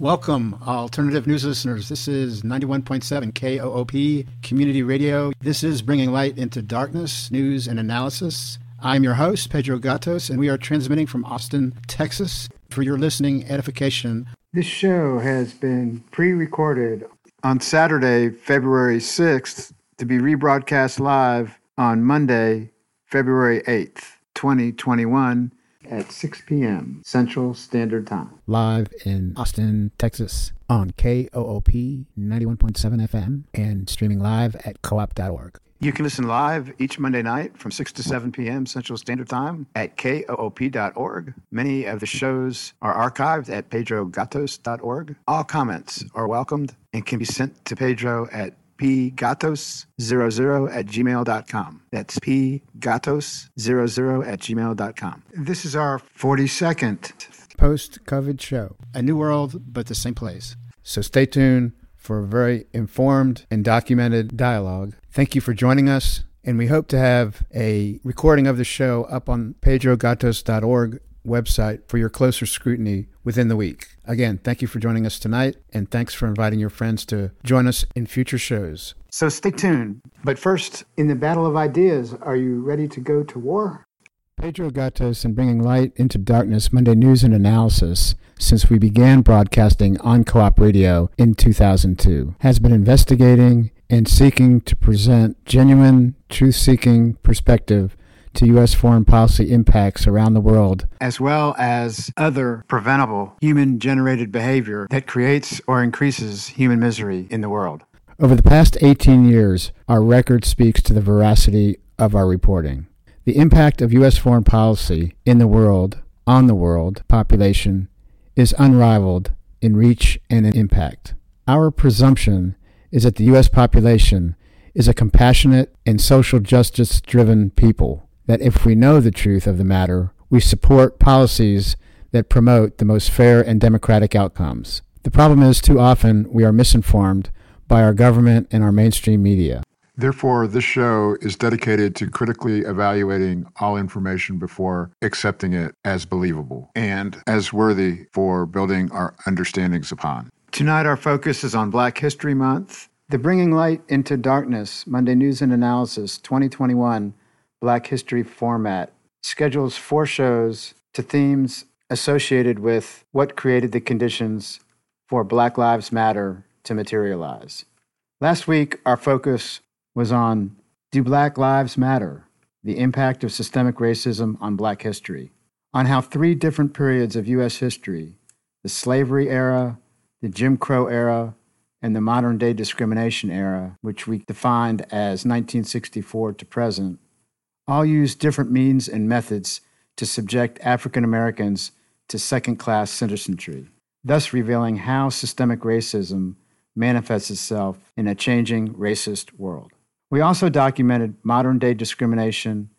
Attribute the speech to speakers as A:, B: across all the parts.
A: Welcome, alternative news listeners. This is 91.7 KOOP Community Radio. This is bringing light into darkness, news, and analysis. I'm your host, Pedro Gatos, and we are transmitting from Austin, Texas. For your listening edification, this show has been pre recorded on Saturday, February 6th, to be rebroadcast live on Monday, February 8th, 2021 at 6 p.m. Central Standard Time. Live in Austin, Texas on KOOP 91.7 FM and streaming live at koop.org. You can listen live each Monday night from 6 to 7 p.m. Central Standard Time at koop.org. Many of the shows are archived at pedrogatos.org. All comments are welcomed and can be sent to Pedro at pgatos00 at gmail.com. That's pgatos00 at gmail.com. This is our 42nd post COVID show. A new world, but the same place. So stay tuned for a very informed and documented dialogue. Thank you for joining us, and we hope to have a recording of the show up on pedrogatos.org website for your closer scrutiny within the week. Again, thank you for joining us tonight, and thanks for inviting your friends to join us in future shows. So stay tuned. But first, in the battle of ideas, are you ready to go to war? Pedro Gatos and Bringing Light into Darkness Monday News and Analysis, since we began broadcasting on Co op Radio in 2002, has been investigating and seeking to present genuine, truth seeking perspective to U.S. foreign policy impacts around the world, as well as other preventable human generated behavior that creates or increases human misery in the world. Over the past 18 years, our record speaks to the veracity of our reporting. The impact of U.S. foreign policy in the world, on the world population, is unrivaled in reach and in impact. Our presumption is that the U.S. population is a compassionate and social justice driven people that if we know the truth of the matter, we support policies that promote the most fair and democratic outcomes. The problem is, too often, we are misinformed by our government and our mainstream media.
B: Therefore, this show is dedicated to critically evaluating all information before accepting it as believable and as worthy for building our understandings upon.
A: Tonight, our focus is on Black History Month. The Bringing Light into Darkness Monday News and Analysis 2021 Black History format schedules four shows to themes associated with what created the conditions for Black Lives Matter to materialize. Last week, our focus was on Do Black Lives Matter? The impact of systemic racism on Black history, on how three different periods of U.S. history the slavery era, the Jim Crow era, and the modern day discrimination era, which we defined as 1964 to present, all use different means and methods to subject African Americans to second class citizenry, thus revealing how systemic racism manifests itself in a changing racist world. We also documented modern day discrimination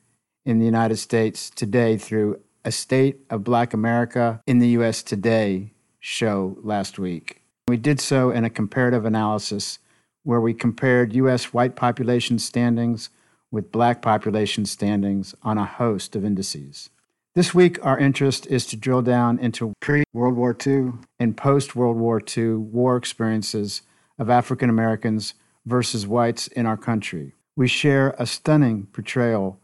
A: in the United States today through a State of Black America in the U.S. Today show last week. We did so in a comparative analysis where we compared U.S. white population standings with black population standings on a host of indices. This week, our interest is to drill down into pre World War II and post World War II war experiences of African Americans versus whites in our country. We share a stunning portrayal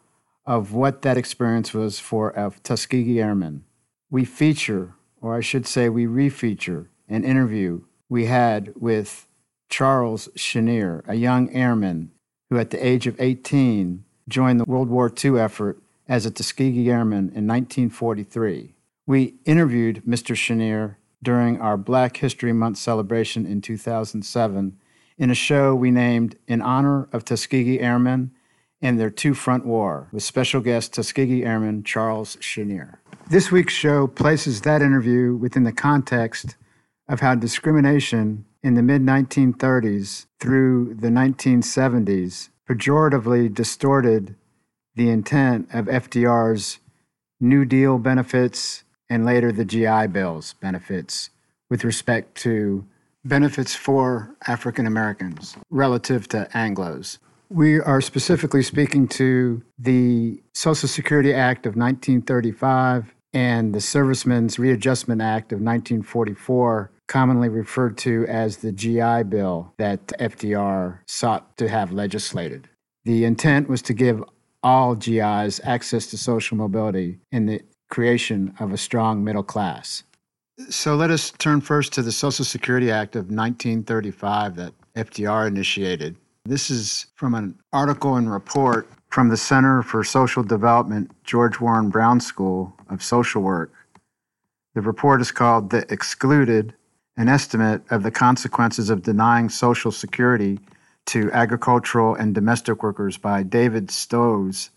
A: of what that experience was for a Tuskegee Airman. We feature, or I should say, we refeature, an interview we had with Charles Chenier, a young airman who at the age of 18 joined the World War II effort as a Tuskegee Airman in 1943. We interviewed Mr. Chenier during our Black History Month celebration in 2007 in a show we named In Honor of Tuskegee Airmen and Their Two Front War with special guest Tuskegee Airman Charles Chenier. This week's show places that interview within the context of how discrimination in the mid 1930s through the 1970s pejoratively distorted the intent of FDR's New Deal benefits and later the GI Bill's benefits with respect to benefits for African Americans relative to Anglos. We are specifically speaking to the Social Security Act of 1935 and the Servicemen's Readjustment Act of 1944 commonly referred to as the GI Bill that FDR sought to have legislated. The intent was to give all GIs access to social mobility and the creation of a strong middle class. So let us turn first to the Social Security Act of 1935 that FDR initiated. This is from an article and report from the Center for Social Development, George Warren Brown School of Social Work. The report is called The Excluded An Estimate of the Consequences of Denying Social Security to Agricultural and Domestic Workers by David Stoesz,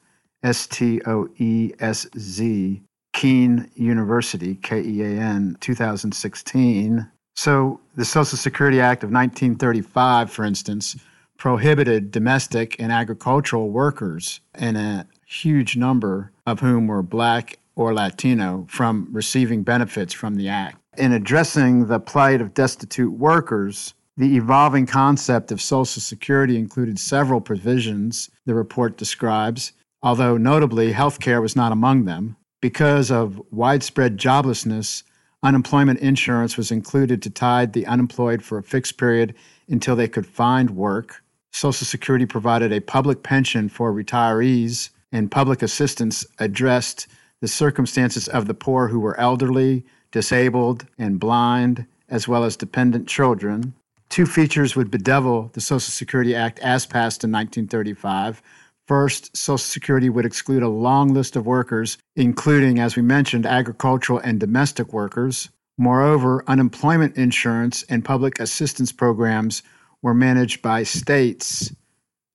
A: S T O E S Z, Kean University, K E A N, 2016. So, the Social Security Act of 1935, for instance, prohibited domestic and agricultural workers, and a huge number of whom were black or Latino, from receiving benefits from the Act. In addressing the plight of destitute workers, the evolving concept of Social Security included several provisions, the report describes, although notably health care was not among them. Because of widespread joblessness, unemployment insurance was included to tide the unemployed for a fixed period until they could find work. Social Security provided a public pension for retirees, and public assistance addressed the circumstances of the poor who were elderly, disabled, and blind, as well as dependent children. Two features would bedevil the Social Security Act as passed in 1935. First, Social Security would exclude a long list of workers, including, as we mentioned, agricultural and domestic workers. Moreover, unemployment insurance and public assistance programs were managed by states,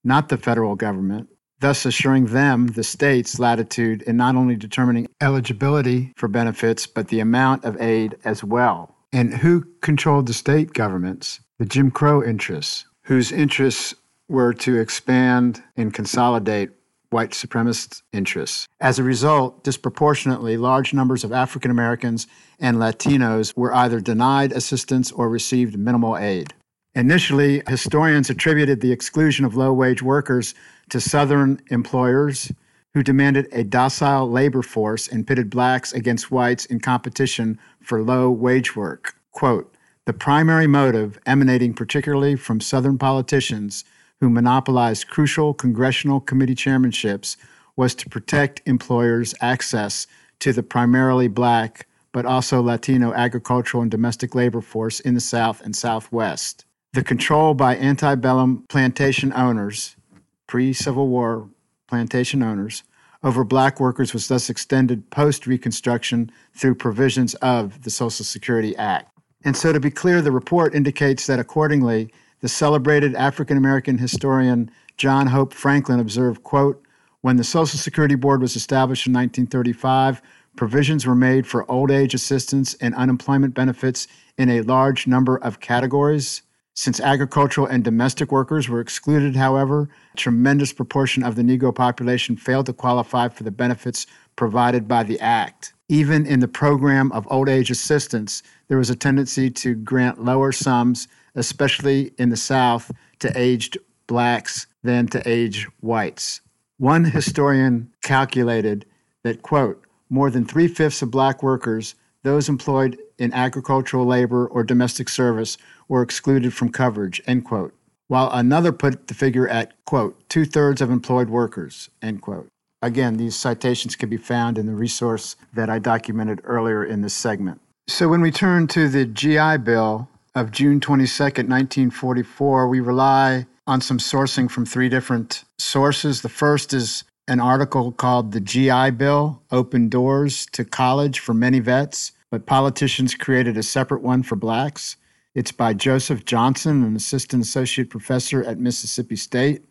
A: not the federal government, thus assuring them, the states, latitude in not only determining eligibility for benefits, but the amount of aid as well. And who controlled the state governments? The Jim Crow interests, whose interests were to expand and consolidate white supremacist interests. As a result, disproportionately large numbers of African Americans and Latinos were either denied assistance or received minimal aid. Initially, historians attributed the exclusion of low wage workers to Southern employers who demanded a docile labor force and pitted blacks against whites in competition for low wage work. Quote, the primary motive emanating particularly from Southern politicians who monopolized crucial congressional committee chairmanships was to protect employers' access to the primarily black but also Latino agricultural and domestic labor force in the South and Southwest. The control by antebellum plantation owners, pre Civil War plantation owners, over black workers was thus extended post Reconstruction through provisions of the Social Security Act. And so, to be clear, the report indicates that accordingly, the celebrated African American historian John Hope Franklin observed, quote, when the Social Security Board was established in 1935, provisions were made for old age assistance and unemployment benefits in a large number of categories. Since agricultural and domestic workers were excluded, however, a tremendous proportion of the Negro population failed to qualify for the benefits provided by the Act. Even in the program of old age assistance, there was a tendency to grant lower sums, especially in the South, to aged blacks than to aged whites. One historian calculated that, quote, more than three fifths of black workers, those employed in agricultural labor or domestic service, were excluded from coverage, end quote. While another put the figure at, quote, two thirds of employed workers, end quote. Again, these citations can be found in the resource that I documented earlier in this segment. So when we turn to the GI Bill of June 22nd, 1944, we rely on some sourcing from three different sources. The first is an article called The GI Bill Open Doors to College for Many Vets, but politicians created a separate one for blacks. It's by Joseph Johnson, an assistant associate professor at Mississippi State,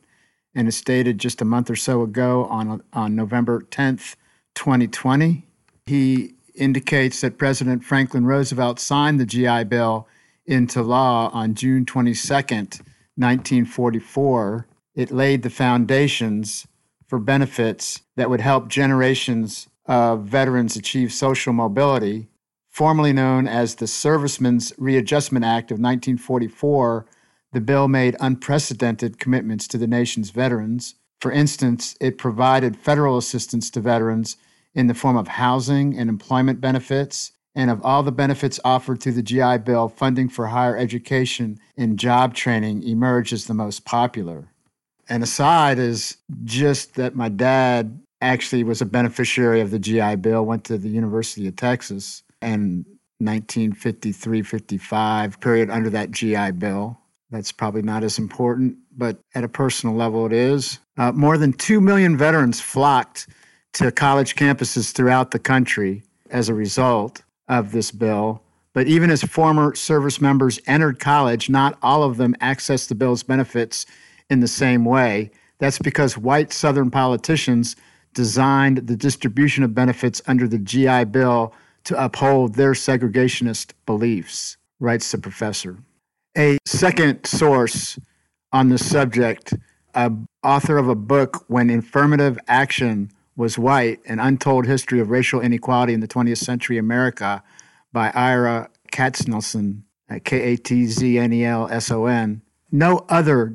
A: and is dated just a month or so ago on, on November 10th, 2020. He indicates that President Franklin Roosevelt signed the GI Bill into law on June 22nd, 1944. It laid the foundations for benefits that would help generations of veterans achieve social mobility formerly known as the Servicemen's Readjustment Act of 1944, the bill made unprecedented commitments to the nation's veterans. For instance, it provided federal assistance to veterans in the form of housing and employment benefits and of all the benefits offered through the GI Bill, funding for higher education and job training emerged as the most popular. An aside is just that my dad actually was a beneficiary of the GI Bill, went to the University of Texas, and 1953 55 period under that GI Bill. That's probably not as important, but at a personal level, it is. Uh, more than 2 million veterans flocked to college campuses throughout the country as a result of this bill. But even as former service members entered college, not all of them accessed the bill's benefits in the same way. That's because white Southern politicians designed the distribution of benefits under the GI Bill to uphold their segregationist beliefs, writes the professor. A second source on the subject, a author of a book, When Affirmative Action Was White, An Untold History of Racial Inequality in the 20th Century America by Ira Katznelson, K A T Z N E L S O N. No other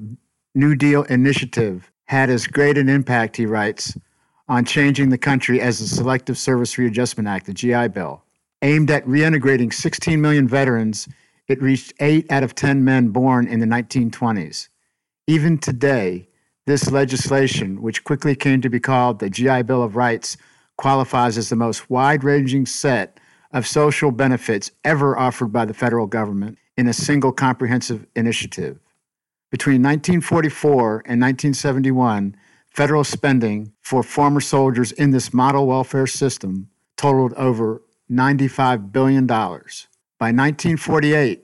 A: New Deal initiative had as great an impact, he writes, on changing the country as the Selective Service Readjustment Act, the GI Bill. Aimed at reintegrating 16 million veterans, it reached 8 out of 10 men born in the 1920s. Even today, this legislation, which quickly came to be called the GI Bill of Rights, qualifies as the most wide ranging set of social benefits ever offered by the federal government in a single comprehensive initiative. Between 1944 and 1971, federal spending for former soldiers in this model welfare system totaled over $95 billion. By 1948,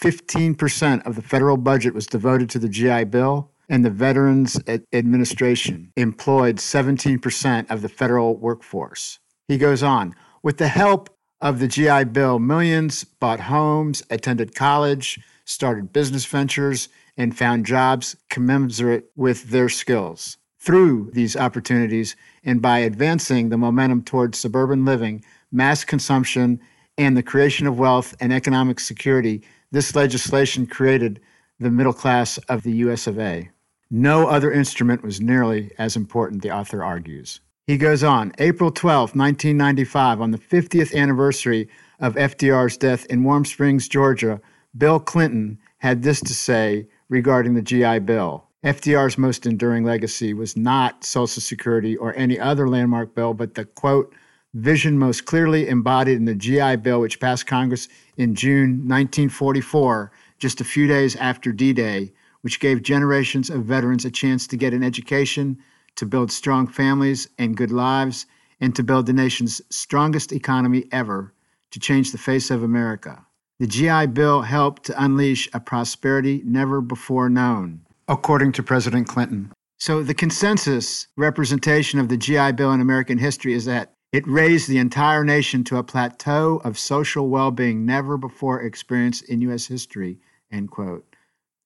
A: 15% of the federal budget was devoted to the GI Bill, and the Veterans Administration employed 17% of the federal workforce. He goes on with the help of the GI Bill, millions bought homes, attended college, started business ventures, and found jobs commensurate with their skills. Through these opportunities and by advancing the momentum towards suburban living, mass consumption, and the creation of wealth and economic security, this legislation created the middle class of the US of A. No other instrument was nearly as important, the author argues. He goes on April 12, 1995, on the 50th anniversary of FDR's death in Warm Springs, Georgia, Bill Clinton had this to say regarding the GI Bill. FDR's most enduring legacy was not Social Security or any other landmark bill, but the quote, vision most clearly embodied in the GI Bill, which passed Congress in June 1944, just a few days after D Day, which gave generations of veterans a chance to get an education, to build strong families and good lives, and to build the nation's strongest economy ever, to change the face of America. The GI Bill helped to unleash a prosperity never before known, according to President Clinton. So, the consensus representation of the GI Bill in American history is that it raised the entire nation to a plateau of social well being never before experienced in U.S. history. End quote.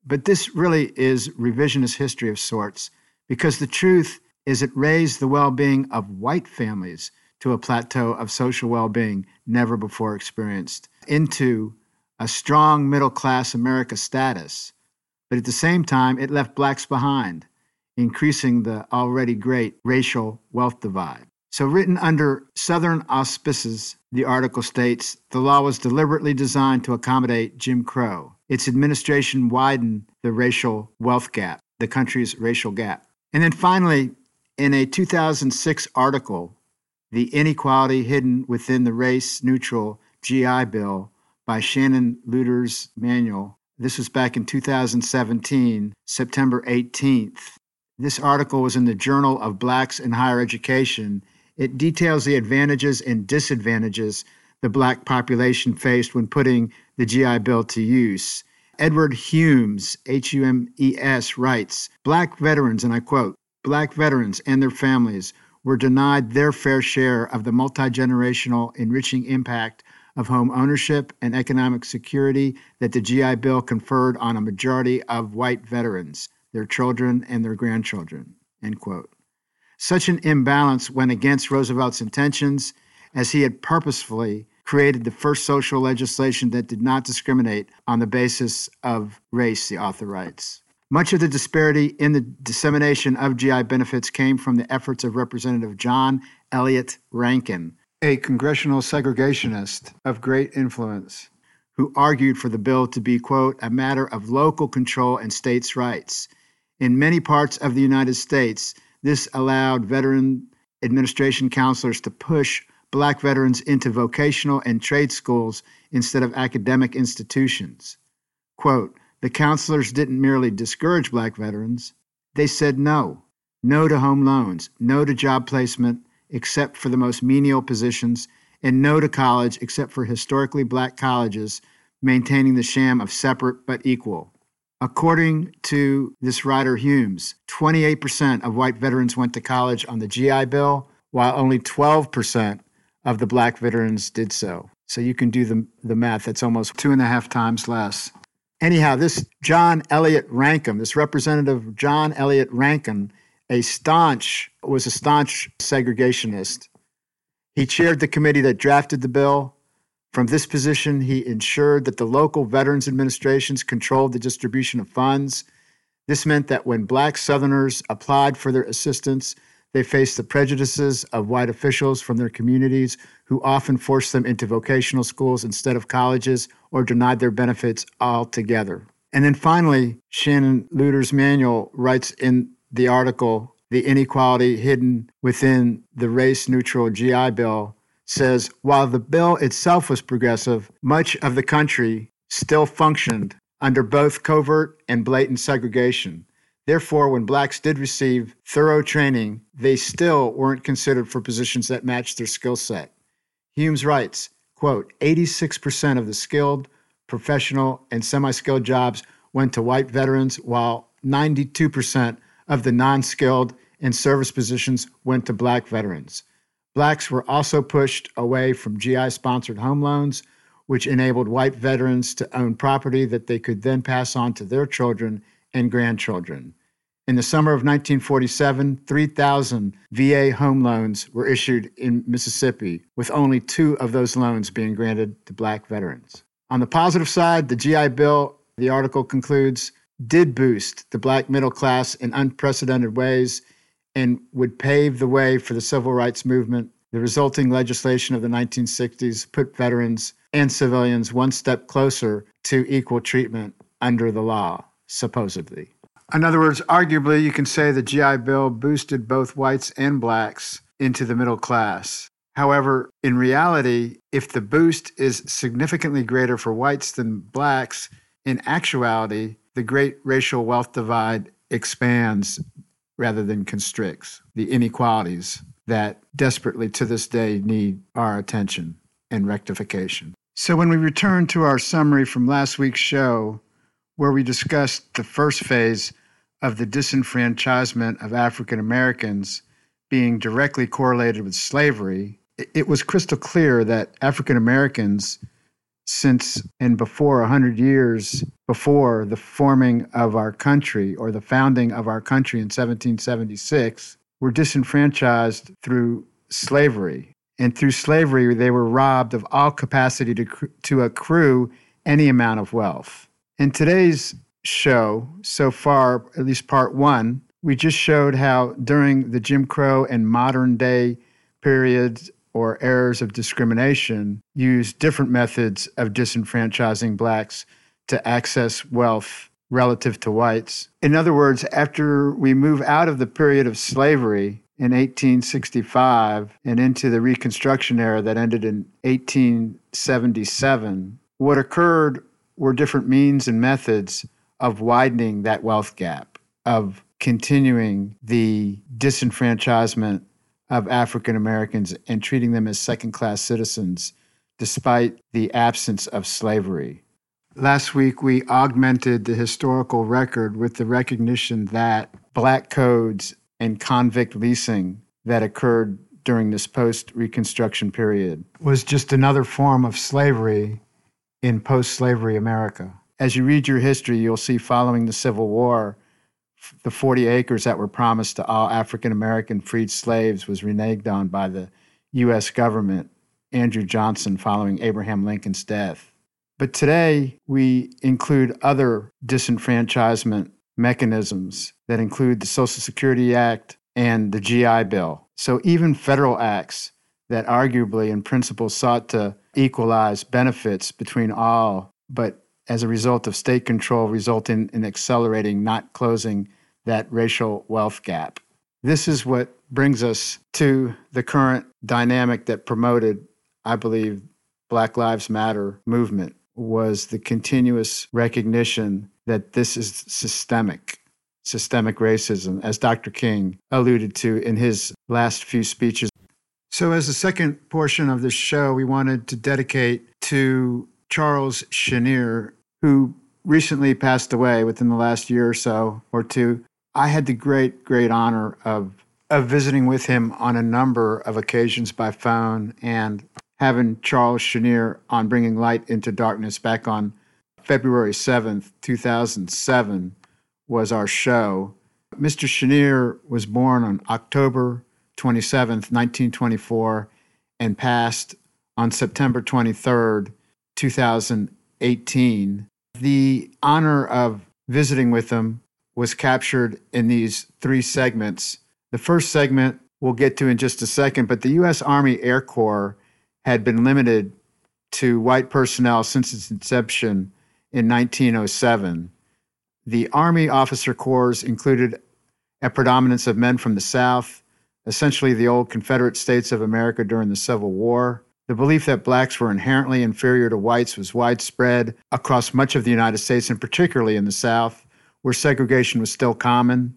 A: But this really is revisionist history of sorts, because the truth is it raised the well being of white families to a plateau of social well being never before experienced into a strong middle class America status, but at the same time, it left blacks behind, increasing the already great racial wealth divide. So, written under Southern auspices, the article states the law was deliberately designed to accommodate Jim Crow. Its administration widened the racial wealth gap, the country's racial gap. And then finally, in a 2006 article, The Inequality Hidden Within the Race Neutral GI Bill, by Shannon Luders-Manuel. This was back in 2017, September 18th. This article was in the Journal of Blacks in Higher Education. It details the advantages and disadvantages the black population faced when putting the GI Bill to use. Edward Humes, H U M E S, writes Black veterans, and I quote, Black veterans and their families were denied their fair share of the multi generational enriching impact of home ownership and economic security that the GI Bill conferred on a majority of white veterans, their children, and their grandchildren. End quote. Such an imbalance went against Roosevelt's intentions, as he had purposefully created the first social legislation that did not discriminate on the basis of race, the author writes. Much of the disparity in the dissemination of GI benefits came from the efforts of Representative John Elliott Rankin, a congressional segregationist of great influence who argued for the bill to be, quote, a matter of local control and states' rights. In many parts of the United States, this allowed veteran administration counselors to push black veterans into vocational and trade schools instead of academic institutions. Quote, the counselors didn't merely discourage black veterans, they said no. No to home loans, no to job placement except for the most menial positions, and no to college except for historically black colleges maintaining the sham of separate but equal. According to this writer Humes, 28% of white veterans went to college on the GI Bill, while only 12% of the black veterans did so. So you can do the, the math, that's almost two and a half times less. Anyhow, this John Elliott Rankin, this representative John Elliott Rankin, a staunch, was a staunch segregationist. He chaired the committee that drafted the bill. From this position, he ensured that the local veterans administrations controlled the distribution of funds. This meant that when black Southerners applied for their assistance, they faced the prejudices of white officials from their communities who often forced them into vocational schools instead of colleges or denied their benefits altogether. And then finally, Shannon Luders-Manuel writes in the article, The Inequality Hidden Within the Race Neutral GI Bill says while the bill itself was progressive, much of the country still functioned under both covert and blatant segregation. Therefore, when blacks did receive thorough training, they still weren't considered for positions that matched their skill set. Humes writes, quote, 86% of the skilled, professional, and semi-skilled jobs went to white veterans, while 92% of the non-skilled and service positions went to black veterans. Blacks were also pushed away from GI sponsored home loans, which enabled white veterans to own property that they could then pass on to their children and grandchildren. In the summer of 1947, 3,000 VA home loans were issued in Mississippi, with only two of those loans being granted to black veterans. On the positive side, the GI Bill, the article concludes, did boost the black middle class in unprecedented ways and would pave the way for the civil rights movement. The resulting legislation of the 1960s put veterans and civilians one step closer to equal treatment under the law, supposedly. In other words, arguably, you can say the GI Bill boosted both whites and blacks into the middle class. However, in reality, if the boost is significantly greater for whites than blacks, in actuality, the great racial wealth divide expands rather than constricts the inequalities that desperately to this day need our attention and rectification. So, when we return to our summary from last week's show, where we discussed the first phase of the disenfranchisement of African Americans being directly correlated with slavery, it was crystal clear that African Americans since and before 100 years before the forming of our country or the founding of our country in 1776 were disenfranchised through slavery. And through slavery, they were robbed of all capacity to, to accrue any amount of wealth. In today's show, so far, at least part one, we just showed how during the Jim Crow and modern day periods or errors of discrimination use different methods of disenfranchising blacks to access wealth relative to whites. In other words, after we move out of the period of slavery in 1865 and into the Reconstruction era that ended in 1877, what occurred were different means and methods of widening that wealth gap, of continuing the disenfranchisement of African Americans and treating them as second class citizens despite the absence of slavery. Last week, we augmented the historical record with the recognition that black codes and convict leasing that occurred during this post Reconstruction period was just another form of slavery in post slavery America. As you read your history, you'll see following the Civil War, the 40 acres that were promised to all African American freed slaves was reneged on by the U.S. government, Andrew Johnson, following Abraham Lincoln's death. But today, we include other disenfranchisement mechanisms that include the Social Security Act and the GI Bill. So even federal acts that arguably in principle sought to equalize benefits between all, but as a result of state control resulting in accelerating, not closing that racial wealth gap. This is what brings us to the current dynamic that promoted, I believe, Black Lives Matter movement was the continuous recognition that this is systemic, systemic racism, as Dr. King alluded to in his last few speeches. So, as the second portion of the show, we wanted to dedicate to Charles Chenier, who recently passed away within the last year or so or two. I had the great, great honor of of visiting with him on a number of occasions by phone and having Charles Chenier on Bringing Light into Darkness back on February 7th, 2007, was our show. Mr. Chenier was born on October 27th, 1924, and passed on September 23rd, 2018. The honor of visiting with them was captured in these three segments the first segment we'll get to in just a second, but the U.S. Army Air Corps had been limited to white personnel since its inception in 1907. The Army officer corps included a predominance of men from the South, essentially the old Confederate States of America during the Civil War. The belief that blacks were inherently inferior to whites was widespread across much of the United States, and particularly in the South, where segregation was still common.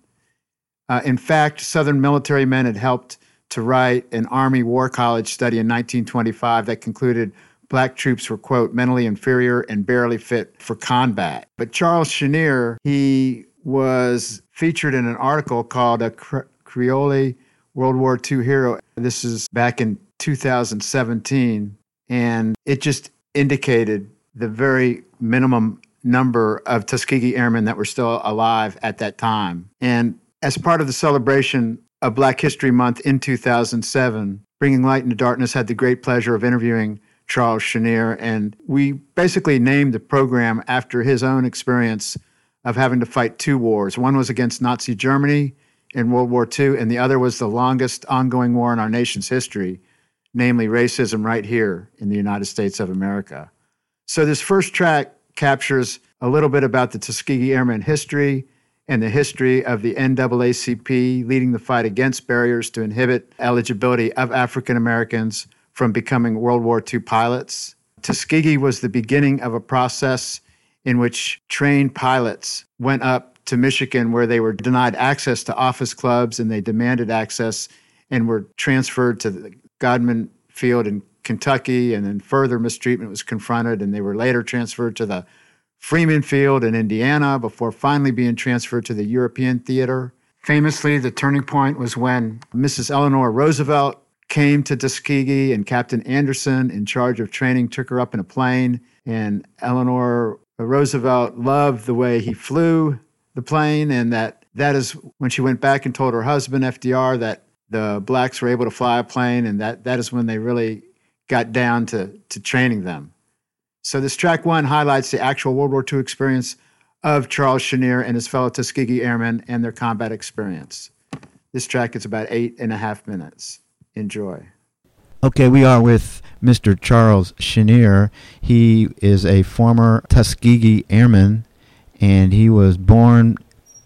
A: Uh, in fact, Southern military men had helped to write an Army War College study in 1925 that concluded black troops were, quote, mentally inferior and barely fit for combat. But Charles Chenier, he was featured in an article called A Creole World War II Hero. This is back in 2017. And it just indicated the very minimum number of Tuskegee Airmen that were still alive at that time. And as part of the celebration of Black History Month in 2007, Bringing Light into Darkness had the great pleasure of interviewing Charles Chenier, and we basically named the program after his own experience of having to fight two wars. One was against Nazi Germany in World War II, and the other was the longest ongoing war in our nation's history, namely racism right here in the United States of America. So, this first track captures a little bit about the Tuskegee Airmen history and the history of the NAACP leading the fight against barriers to inhibit eligibility of African Americans from becoming World War II pilots. Tuskegee was the beginning of a process in which trained pilots went up to Michigan where they were denied access to office clubs and they demanded access and were transferred to the Godman Field in Kentucky and then further mistreatment was confronted and they were later transferred to the Freeman Field in Indiana before finally being transferred to the European Theater. Famously, the turning point was when Mrs. Eleanor Roosevelt came to Tuskegee and Captain Anderson, in charge of training, took her up in a plane. And Eleanor Roosevelt loved the way he flew the plane, and that that is when she went back and told her husband FDR that the blacks were able to fly a plane, and that that is when they really got down to to training them. So this track one highlights the actual World War II experience of Charles Chenier and his fellow Tuskegee Airmen and their combat experience. This track is about eight and a half minutes. Enjoy.
C: Okay, we are with Mr. Charles Chenier. He is a former Tuskegee Airman, and he was born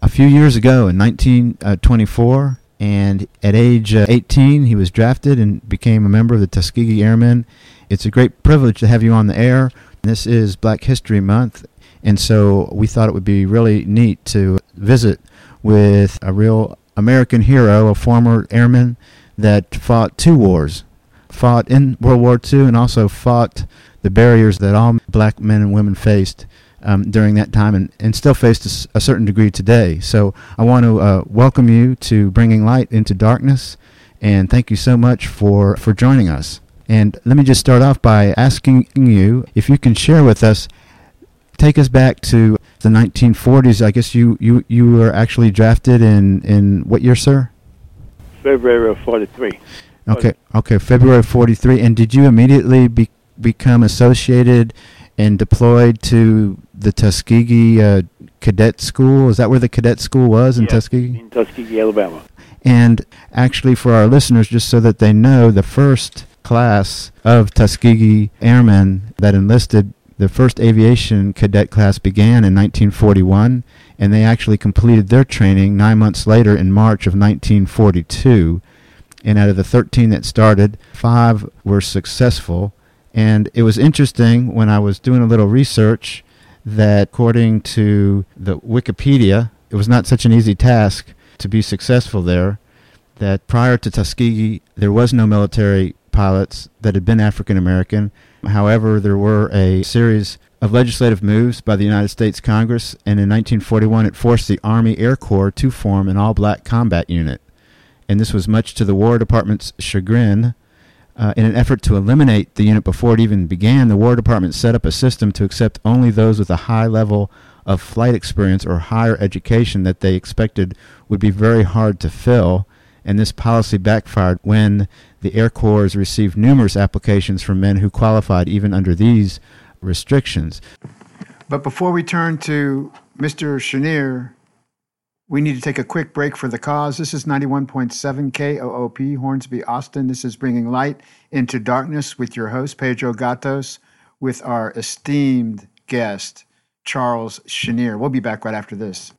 C: a few years ago in 1924. And at age uh, 18, he was drafted and became a member of the Tuskegee Airmen. It's a great privilege to have you on the air. This is Black History Month, and so we thought it would be really neat to visit with a real American hero, a former airman that fought two wars, fought in World War II, and also fought the barriers that all black men and women faced um, during that time and, and still face a, a certain degree today. So I want to uh, welcome you to Bringing Light into Darkness, and thank you so much for, for joining us. And let me just start off by asking you if you can share with us, take us back to the 1940s. I guess you, you, you were actually drafted in, in what year, sir?
D: February of 43.
C: Okay, okay, February 43. And did you immediately be, become associated and deployed to the Tuskegee uh, Cadet School? Is that where the cadet school was in
D: yes,
C: Tuskegee?
D: In Tuskegee, Alabama.
C: And actually, for our listeners, just so that they know, the first
A: class of Tuskegee Airmen that enlisted. The first aviation cadet class began in 1941, and they actually completed their training nine months later in March of 1942. And out of the 13 that started, five were successful. And it was interesting when I was doing a little research that, according to the Wikipedia, it was not such an easy task to be successful there. That prior to Tuskegee, there was no military pilots that had been African American. However, there were a series of legislative moves by the United States Congress, and in 1941 it forced the Army Air Corps to form an all black combat unit. And this was much to the War Department's chagrin. Uh, in an effort to eliminate the unit before it even began, the War Department set up a system to accept only those with a high level of flight experience or higher education that they expected would be very hard to fill. And this policy backfired when the Air Corps received numerous applications from men who qualified even under these restrictions.
E: But before we turn to Mr. Chenier, we need to take a quick break for the cause. This is 91.7 KOOP, Hornsby, Austin. This is Bringing Light into Darkness with your host, Pedro Gatos, with our esteemed guest, Charles Chenier. We'll be back right after this.